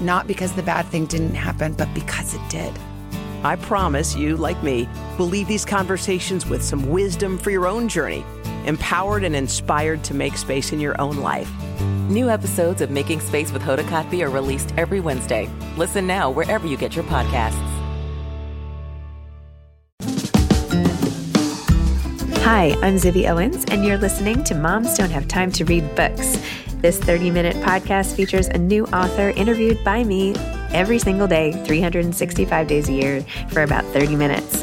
not because the bad thing didn't happen, but because it did. I promise you, like me, will leave these conversations with some wisdom for your own journey, empowered and inspired to make space in your own life. New episodes of Making Space with Hoda Kotb are released every Wednesday. Listen now wherever you get your podcasts. Hi, I'm Zibby Owens, and you're listening to Moms Don't Have Time to Read Books. This 30 minute podcast features a new author interviewed by me every single day, 365 days a year, for about 30 minutes.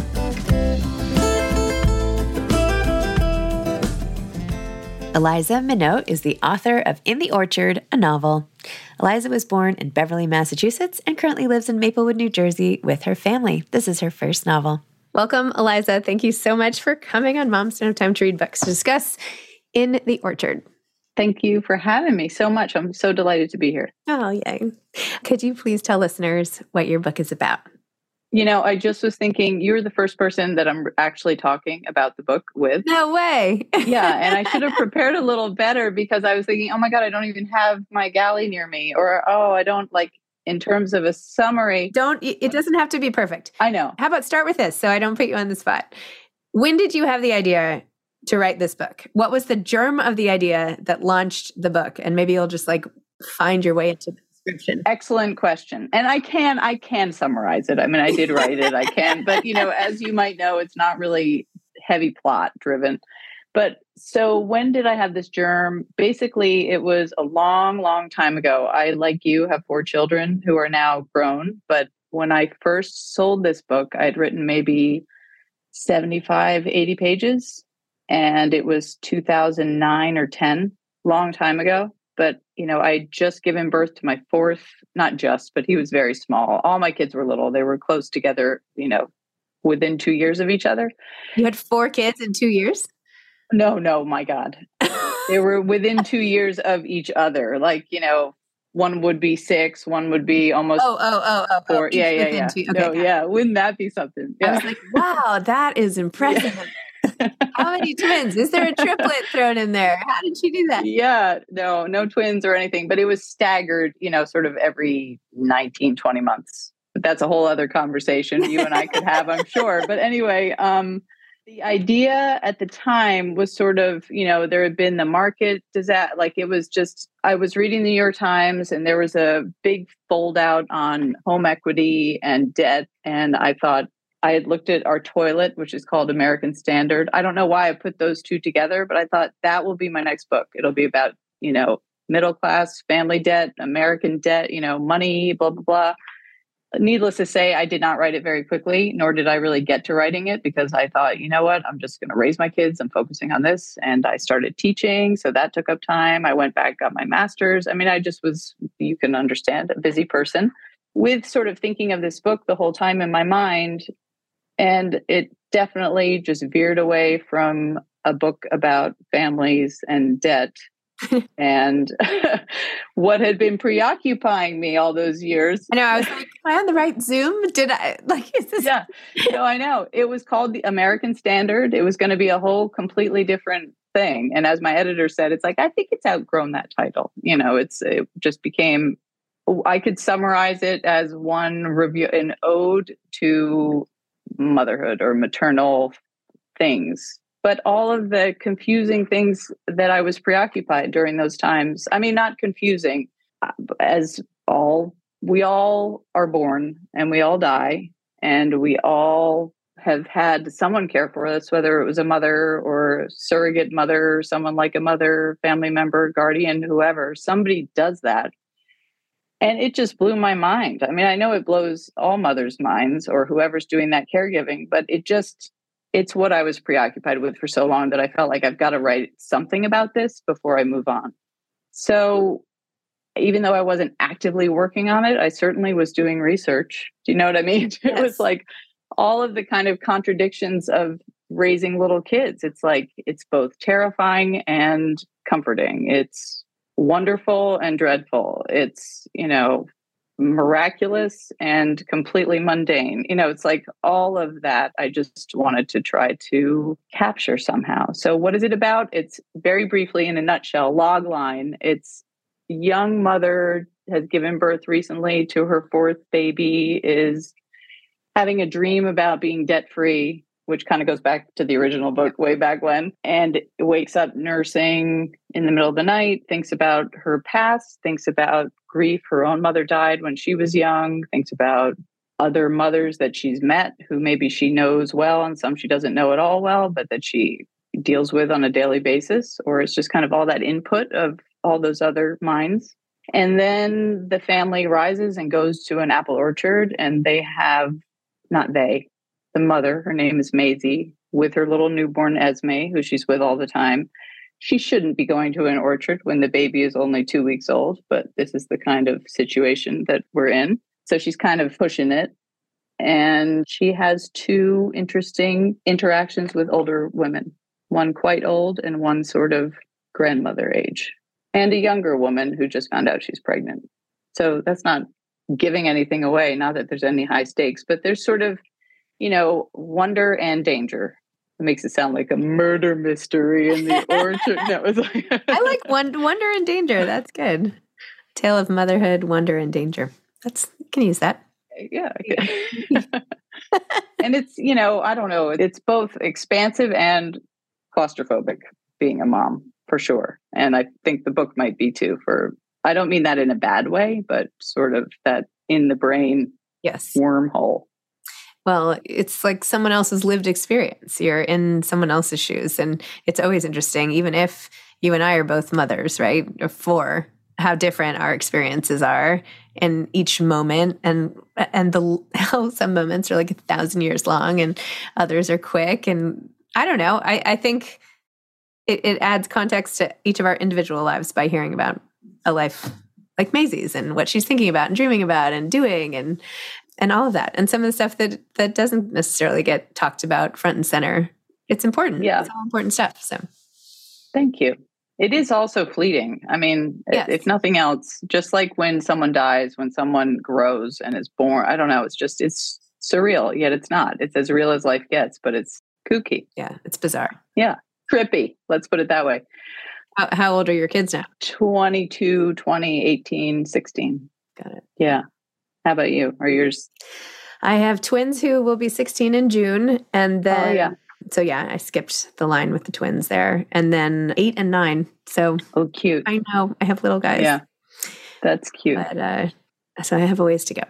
Eliza Minot is the author of In the Orchard, a novel. Eliza was born in Beverly, Massachusetts, and currently lives in Maplewood, New Jersey with her family. This is her first novel. Welcome, Eliza. Thank you so much for coming on Moms Don't Have Time to Read Books to discuss In the Orchard. Thank you for having me so much. I'm so delighted to be here. Oh, yay. Could you please tell listeners what your book is about? You know, I just was thinking you're the first person that I'm actually talking about the book with. No way. yeah. And I should have prepared a little better because I was thinking, oh my God, I don't even have my galley near me. Or, oh, I don't like in terms of a summary. Don't, it doesn't have to be perfect. I know. How about start with this so I don't put you on the spot? When did you have the idea to write this book? What was the germ of the idea that launched the book? And maybe you'll just like find your way into description? Excellent question. And I can I can summarize it. I mean, I did write it. I can, but you know, as you might know, it's not really heavy plot driven. But so when did I have this germ? Basically, it was a long, long time ago. I, like you, have four children who are now grown. But when I first sold this book, I'd written maybe 75, 80 pages. And it was 2009 or 10, long time ago but you know i just given birth to my fourth not just but he was very small. All my kids were little. They were close together you know within two years of each other. You had four kids in two years? No no my god. They were within two years of each other. Like you know one would be six one would be almost oh oh oh oh, oh four. oh yeah yeah yeah. two. Okay, no, yeah wouldn't that be something? Yeah. i was like wow that is impressive how many twins? Is there a triplet thrown in there? How did she do that? Yeah, no, no twins or anything, but it was staggered, you know, sort of every 19, 20 months. But that's a whole other conversation you and I could have, I'm sure. But anyway, um, the idea at the time was sort of, you know, there had been the market that like it was just I was reading the New York Times and there was a big fold out on home equity and debt. And I thought, I had looked at our toilet, which is called American Standard. I don't know why I put those two together, but I thought that will be my next book. It'll be about, you know, middle class, family debt, American debt, you know, money, blah, blah, blah. Needless to say, I did not write it very quickly, nor did I really get to writing it because I thought, you know what, I'm just going to raise my kids. I'm focusing on this. And I started teaching. So that took up time. I went back, got my master's. I mean, I just was, you can understand, a busy person with sort of thinking of this book the whole time in my mind, and it definitely just veered away from a book about families and debt and what had been preoccupying me all those years. I know. I was like, am I on the right Zoom? Did I like is this Yeah. No, I know. It was called the American Standard. It was going to be a whole completely different thing. And as my editor said, it's like, I think it's outgrown that title. You know, it's it just became I could summarize it as one review an ode to motherhood or maternal things but all of the confusing things that I was preoccupied during those times. I mean, not confusing, uh, as all we all are born and we all die, and we all have had someone care for us, whether it was a mother or surrogate mother, someone like a mother, family member, guardian, whoever. Somebody does that. And it just blew my mind. I mean, I know it blows all mothers' minds or whoever's doing that caregiving, but it just it's what I was preoccupied with for so long that I felt like I've got to write something about this before I move on. So even though I wasn't actively working on it, I certainly was doing research. Do you know what I mean? Yes. It was like all of the kind of contradictions of raising little kids. It's like it's both terrifying and comforting. It's wonderful and dreadful. It's, you know, miraculous and completely mundane. You know, it's like all of that I just wanted to try to capture somehow. So, what is it about? It's very briefly in a nutshell log line. It's young mother has given birth recently to her fourth baby, is having a dream about being debt free which kind of goes back to the original book way back when, and wakes up nursing in the middle of the night, thinks about her past, thinks about grief. Her own mother died when she was young, thinks about other mothers that she's met who maybe she knows well and some she doesn't know at all well, but that she deals with on a daily basis, or it's just kind of all that input of all those other minds. And then the family rises and goes to an apple orchard, and they have not they, the mother, her name is Maisie, with her little newborn Esme, who she's with all the time. She shouldn't be going to an orchard when the baby is only two weeks old, but this is the kind of situation that we're in. So she's kind of pushing it. And she has two interesting interactions with older women one quite old and one sort of grandmother age, and a younger woman who just found out she's pregnant. So that's not giving anything away, not that there's any high stakes, but there's sort of you know, wonder and danger. It makes it sound like a murder mystery in the orchard. That was like I like wonder and danger. That's good. Tale of motherhood, wonder and danger. That's you can use that. Yeah. and it's, you know, I don't know, it's both expansive and claustrophobic being a mom for sure. And I think the book might be too for I don't mean that in a bad way, but sort of that in the brain yes wormhole well, it's like someone else's lived experience. You're in someone else's shoes. And it's always interesting, even if you and I are both mothers, right? Or four, how different our experiences are in each moment and and the how some moments are like a thousand years long and others are quick. And I don't know. I, I think it, it adds context to each of our individual lives by hearing about a life like Maisie's and what she's thinking about and dreaming about and doing and and all of that and some of the stuff that that doesn't necessarily get talked about front and center. It's important. Yeah. It's all important stuff so. Thank you. It is also fleeting. I mean yes. if nothing else just like when someone dies when someone grows and is born i don't know it's just it's surreal yet it's not. It's as real as life gets but it's kooky. Yeah it's bizarre. Yeah trippy. Let's put it that way. How, how old are your kids now? 22 20 18 16 got it. Yeah how about you? Are yours? I have twins who will be 16 in June. And oh, then, oh, yeah. so yeah, I skipped the line with the twins there. And then eight and nine. So, oh, cute. I know I have little guys. Yeah. That's cute. But, uh, so I have a ways to go.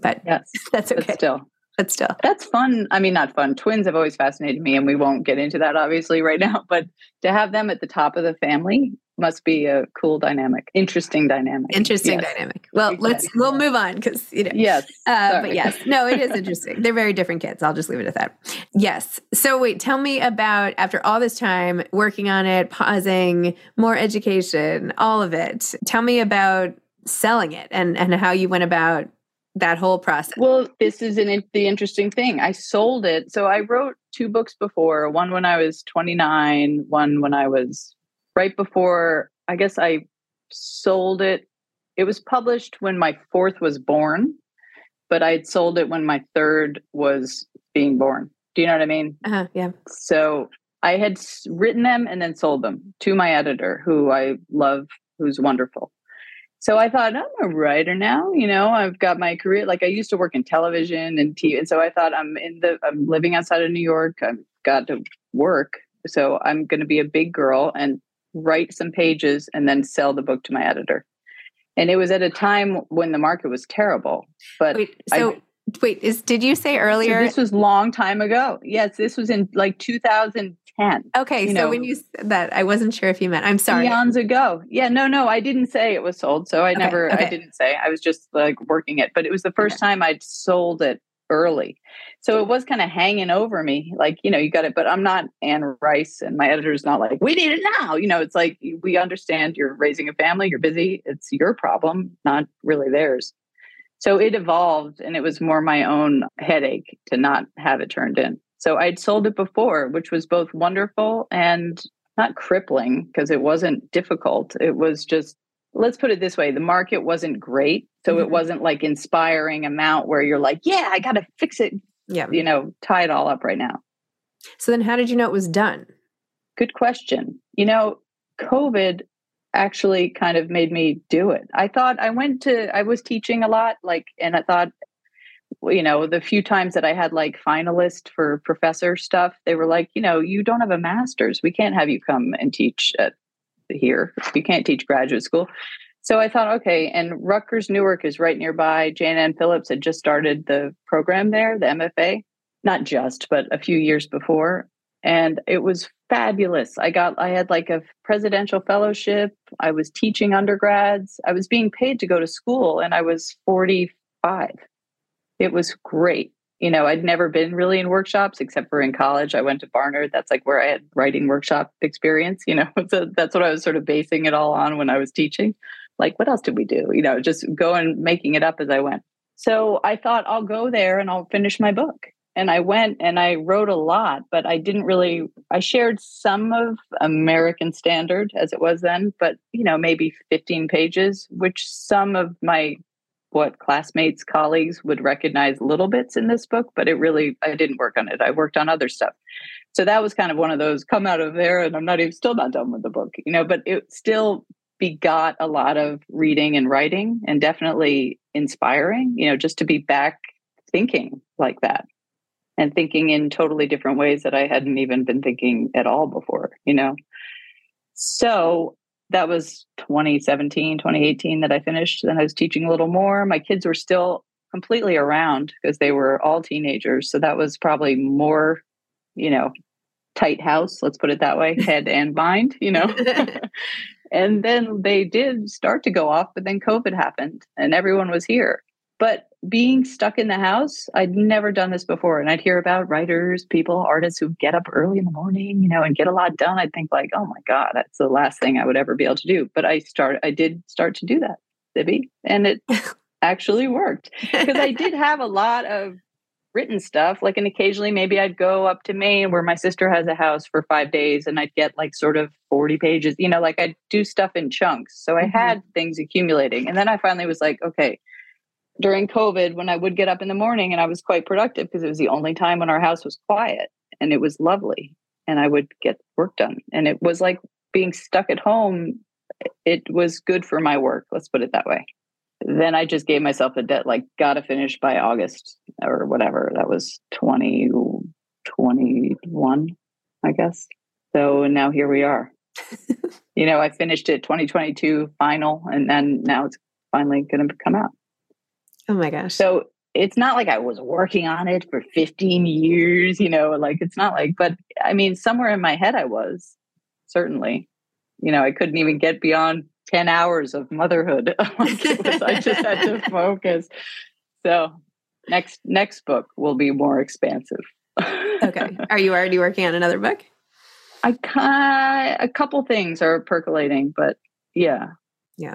But yes, that's okay. But still, but still that's fun i mean not fun twins have always fascinated me and we won't get into that obviously right now but to have them at the top of the family must be a cool dynamic interesting dynamic interesting yes. dynamic well yes. let's we'll move on because you know yes uh, but yes no it is interesting they're very different kids i'll just leave it at that yes so wait tell me about after all this time working on it pausing more education all of it tell me about selling it and and how you went about that whole process? Well, this is an, the interesting thing. I sold it. So I wrote two books before one when I was 29, one when I was right before, I guess I sold it. It was published when my fourth was born, but I had sold it when my third was being born. Do you know what I mean? Uh-huh, yeah. So I had written them and then sold them to my editor, who I love, who's wonderful. So I thought, I'm a writer now. You know, I've got my career. Like I used to work in television and TV. And so I thought I'm in the, I'm living outside of New York. I've got to work. So I'm going to be a big girl and write some pages and then sell the book to my editor. And it was at a time when the market was terrible. But wait, so I, wait, is did you say earlier? So this was long time ago. Yes, this was in like 2000 10. Okay. so know, when you said that, I wasn't sure if you meant, I'm sorry. Eons ago. Yeah, no, no, I didn't say it was sold. So I okay, never, okay. I didn't say, I was just like working it, but it was the first okay. time I'd sold it early. So it was kind of hanging over me. Like, you know, you got it, but I'm not Anne Rice and my editor's not like, we need it now. You know, it's like, we understand you're raising a family, you're busy. It's your problem, not really theirs. So it evolved and it was more my own headache to not have it turned in. So I'd sold it before, which was both wonderful and not crippling because it wasn't difficult. It was just, let's put it this way the market wasn't great. So mm-hmm. it wasn't like inspiring amount where you're like, yeah, I got to fix it. Yeah. You know, tie it all up right now. So then how did you know it was done? Good question. You know, COVID actually kind of made me do it. I thought I went to, I was teaching a lot, like, and I thought you know, the few times that I had like finalist for professor stuff, they were like, you know, you don't have a master's. We can't have you come and teach at here. You can't teach graduate school. So I thought, okay, and Rutgers Newark is right nearby. Jayne Anne Phillips had just started the program there, the MFA, not just, but a few years before. And it was fabulous. I got, I had like a presidential fellowship. I was teaching undergrads. I was being paid to go to school, and I was 45 it was great. You know, I'd never been really in workshops except for in college. I went to Barnard. That's like where I had writing workshop experience, you know. So that's what I was sort of basing it all on when I was teaching. Like, what else did we do? You know, just going making it up as I went. So I thought I'll go there and I'll finish my book. And I went and I wrote a lot, but I didn't really I shared some of American standard as it was then, but you know, maybe 15 pages, which some of my what classmates, colleagues would recognize little bits in this book, but it really, I didn't work on it. I worked on other stuff. So that was kind of one of those come out of there, and I'm not even still not done with the book, you know, but it still begot a lot of reading and writing and definitely inspiring, you know, just to be back thinking like that and thinking in totally different ways that I hadn't even been thinking at all before, you know. So that was 2017, 2018 that I finished. Then I was teaching a little more. My kids were still completely around because they were all teenagers. So that was probably more, you know, tight house, let's put it that way, head and mind, you know. and then they did start to go off, but then COVID happened and everyone was here. But being stuck in the house, I'd never done this before. And I'd hear about writers, people, artists who get up early in the morning, you know, and get a lot done. I'd think like, oh my God, that's the last thing I would ever be able to do. But I start I did start to do that, Zibby, and it actually worked because I did have a lot of written stuff. Like, and occasionally maybe I'd go up to Maine where my sister has a house for five days and I'd get like sort of 40 pages, you know, like I'd do stuff in chunks. So I mm-hmm. had things accumulating. And then I finally was like, okay, during COVID when I would get up in the morning and I was quite productive because it was the only time when our house was quiet and it was lovely and I would get work done. And it was like being stuck at home. It was good for my work. Let's put it that way. Then I just gave myself a debt, like, got to finish by August or whatever. That was 2021, I guess. So now here we are. you know, I finished it 2022 final, and then now it's finally going to come out. Oh my gosh. So it's not like I was working on it for 15 years, you know, like it's not like, but I mean, somewhere in my head I was certainly, you know, I couldn't even get beyond 10 hours of motherhood. like was, I just had to focus. So next, next book will be more expansive. okay. Are you already working on another book? I a couple things are percolating, but yeah. Yeah.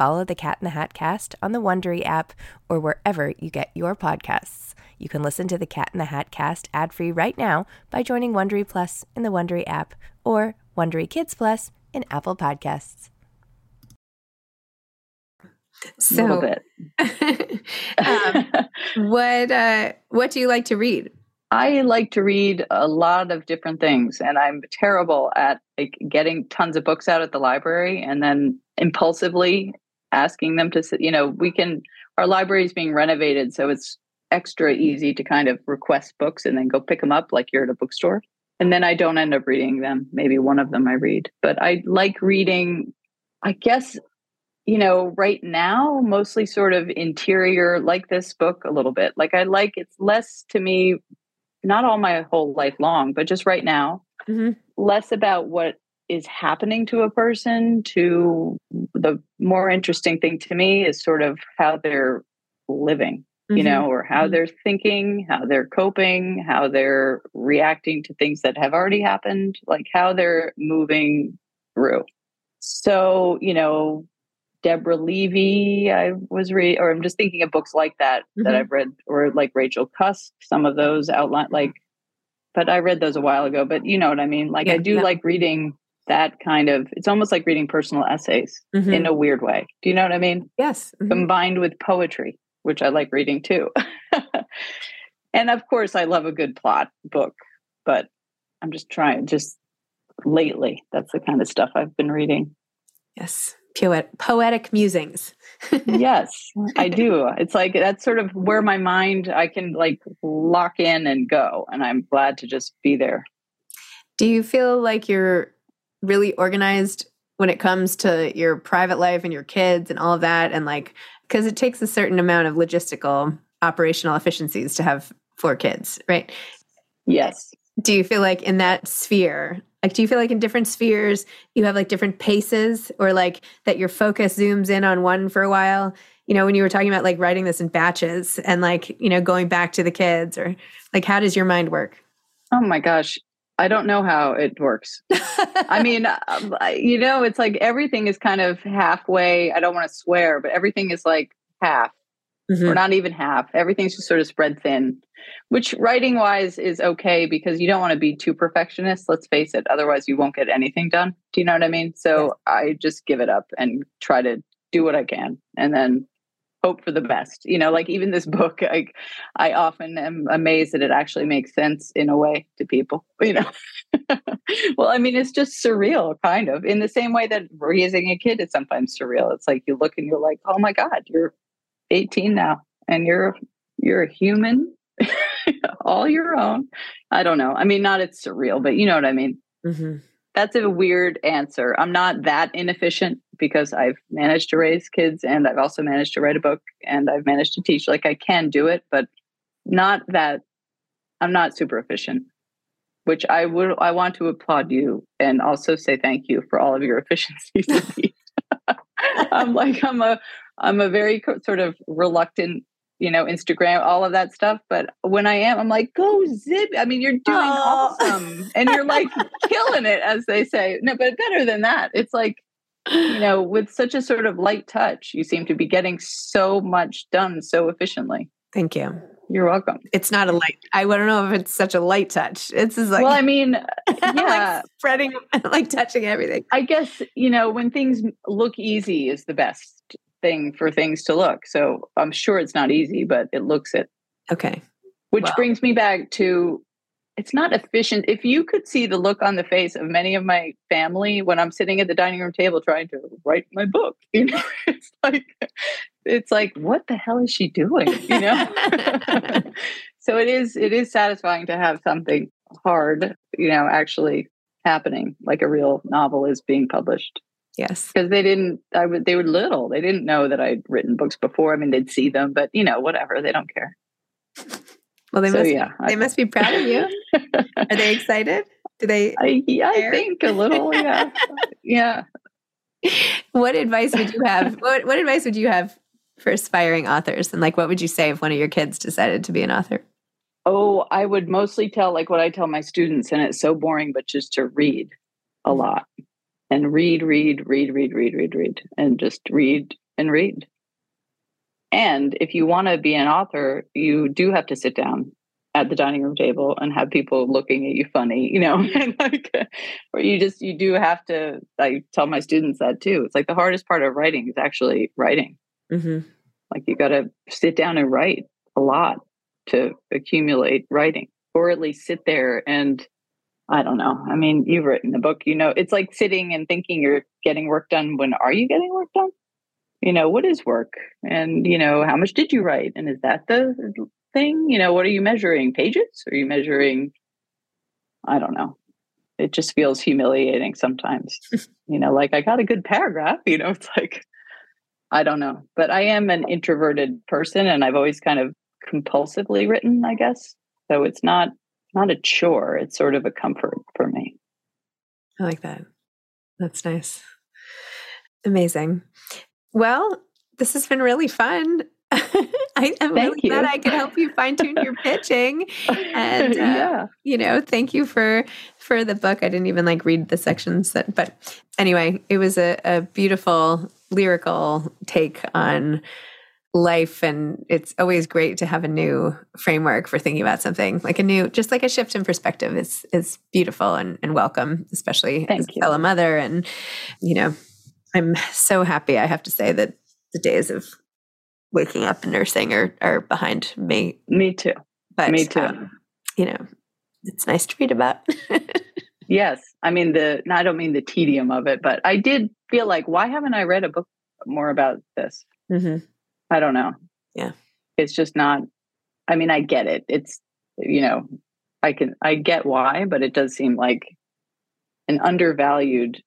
Follow the Cat in the Hat cast on the Wondery app or wherever you get your podcasts. You can listen to the Cat in the Hat cast ad-free right now by joining Wondery Plus in the Wondery app or Wondery Kids Plus in Apple Podcasts. a little bit. um, what uh, what do you like to read? I like to read a lot of different things, and I'm terrible at like getting tons of books out at the library and then impulsively asking them to sit. You know, we can. Our library is being renovated, so it's extra easy to kind of request books and then go pick them up like you're at a bookstore. And then I don't end up reading them. Maybe one of them I read, but I like reading. I guess you know, right now, mostly sort of interior, like this book a little bit. Like I like it's less to me, not all my whole life long, but just right now, Mhm. less about what is happening to a person to the more interesting thing to me is sort of how they're living you know or how Mhm. they're thinking how they're coping how they're reacting to things that have already happened like how they're moving through so you know deborah levy i was reading or i'm just thinking of books like that that Mhm. i've read or like rachel cusk some of those outline like but i read those a while ago but you know what i mean like Yeah, i do yeah. like reading that kind of it's almost like reading personal essays Mhm. in a weird way do you know what i mean yes. Mhm. combined with poetry, which I like reading too. and of course, I love a good plot book, but I'm just trying, just lately, that's the kind of stuff I've been reading. Yes. Poet- poetic musings. yes, I do. It's like that's sort of where my mind, I can like lock in and go. And I'm glad to just be there. Do you feel like you're really organized when it comes to your private life and your kids and all of that? And like, because it takes a certain amount of logistical, operational efficiencies to have four kids, right? Yes. Do you feel like in that sphere, like, do you feel like in different spheres you have like different paces or like that your focus zooms in on one for a while? You know, when you were talking about like writing this in batches and like, you know, going back to the kids or like, how does your mind work? Oh my gosh. I don't know how it works. I mean, um, you know, it's like everything is kind of halfway. I don't want to swear, but everything is like half Mhm. or not even half. Everything's just sort of spread thin, which writing wise is okay because you don't want to be too perfectionist. Let's face it. Otherwise, you won't get anything done. Do you know what I mean? So I just give it up and try to do what I can and then hope for the best. You know, like even this book, I, I often am amazed that it actually makes sense in a way to people, you know. well, I mean, it's just surreal, kind of, in the same way that raising a kid is sometimes surreal. It's like you look and you're like, oh my God, you're 18 now and you're you're a human all your own. I don't know. I mean, not it's surreal, but you know what I mean. Mhm. That's a weird answer. I'm not that inefficient because I've managed to raise kids and I've also managed to write a book and I've managed to teach. Like I can do it, but not that I'm not super efficient. Which I would I want to applaud you and also say thank you for all of your efficiencies. I'm like I'm a I'm a very sort of reluctant, you know, Instagram, all of that stuff. But when I am, I'm like, go zip. I mean, you're doing oh. awesome, and you're like killing it, as they say. No, but better than that, it's like you know, with such a sort of light touch, you seem to be getting so much done so efficiently. Thank you. You're welcome. It's not a light. I don't know if it's such a light touch. It's just like well, I mean, yeah, like spreading, like touching everything. I guess you know when things look easy is the best thing for things to look. So I'm sure it's not easy, but it looks it. Okay. Which well. brings me back to it's not efficient. If you could see the look on the face of many of my family when I'm sitting at the dining room table trying to write my book, you know, it's like it's like what the hell is she doing, you know? so it is it is satisfying to have something hard, you know, actually happening like a real novel is being published. Yes. Because they didn't I would they were little. They didn't know that I'd written books before. I mean, they'd see them, but you know, whatever, they don't care. Well, they so, must. Yeah, they I, must be proud of you. Are they excited? Do they? I, yeah, I think a little. Yeah, yeah. What advice would you have? What What advice would you have for aspiring authors? And like, what would you say if one of your kids decided to be an author? Oh, I would mostly tell like what I tell my students, and it's so boring, but just to read a mm-hmm. lot and read, read, read, read, read, read, read, and just read and read. And if you want to be an author, you do have to sit down at the dining room table and have people looking at you funny, you know, and like, or you just, you do have to, I tell my students that too. It's like the hardest part of writing is actually writing. Mm-hmm. Like you got to sit down and write a lot to accumulate writing, or at least sit there and I don't know. I mean, you've written a book, you know, it's like sitting and thinking you're getting work done when are you getting work done? You know what is work? And you know how much did you write? And is that the thing? You know what are you measuring? Pages? Are you measuring? I don't know. It just feels humiliating sometimes. You know like i got a good paragraph you know it's like i don't know. But i am an introverted person and i've always kind of compulsively written i guess. So it's not not a chore. It's sort of a comfort for me. I like that. That's nice. Amazing well, this has been really fun. I, am really you. glad I could help you fine tune your pitching. And uh, yeah. you know, thank you for for the book. I didn't even like read the sections that, but anyway, it was a, a beautiful lyrical take on life and it's always great to have a new framework for thinking about something like a new just like a shift in perspective is is beautiful and, and welcome especially Thank as a fellow mother and you know I'm so happy. I have to say that the days of waking up and nursing are are behind me. Me too. But me too. Um, you know, it's nice to read about. yes, I mean the. I don't mean the tedium of it, but I did feel like why haven't I read a book more about this? Mm-hmm. I don't know. Yeah, it's just not. I mean, I get it. It's you know, I can I get why, but it does seem like an undervalued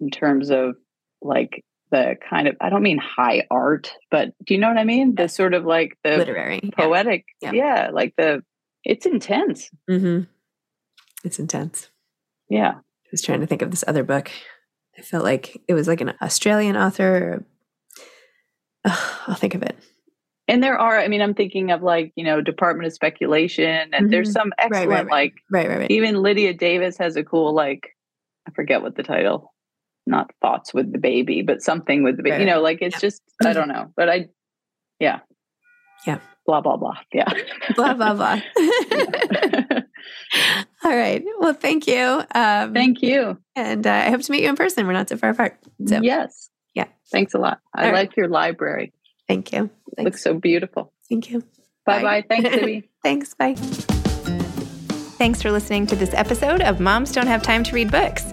in terms of like the kind of I don't mean high art, but do you know what I mean? The sort of like the literary, poetic, yeah, yeah. like the it's intense. Mm-hmm. It's intense. Yeah, I was trying to think of this other book. I felt like it was like an Australian author. Oh, I'll think of it. And there are, I mean, I'm thinking of like, you know, Department of Speculation, and mm-hmm. there's some excellent, right, right, right. like, right, right, right. Even Lydia Davis has a cool, like, I forget what the title not thoughts with the baby, but something with the baby. Right. You know, like it's yeah. just I don't know. But I yeah. Yeah. Blah blah blah. Yeah. blah blah blah. All right. Well, thank you. Um, thank you. And uh, I hope to meet you in person. We're not too far apart. So. Yes. Yeah. Thanks a lot. I All like right. your library. Thank you. Thanks. Looks so beautiful. Thank you. Bye bye. Thanks, Libby. Thanks. Bye. Thanks for listening to this episode of Moms Don't Have Time to Read Books.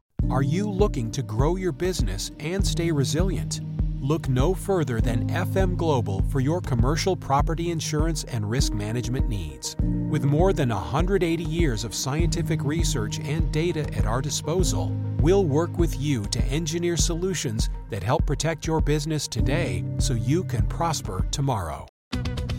Are you looking to grow your business and stay resilient? Look no further than FM Global for your commercial property insurance and risk management needs. With more than 180 years of scientific research and data at our disposal, we'll work with you to engineer solutions that help protect your business today so you can prosper tomorrow.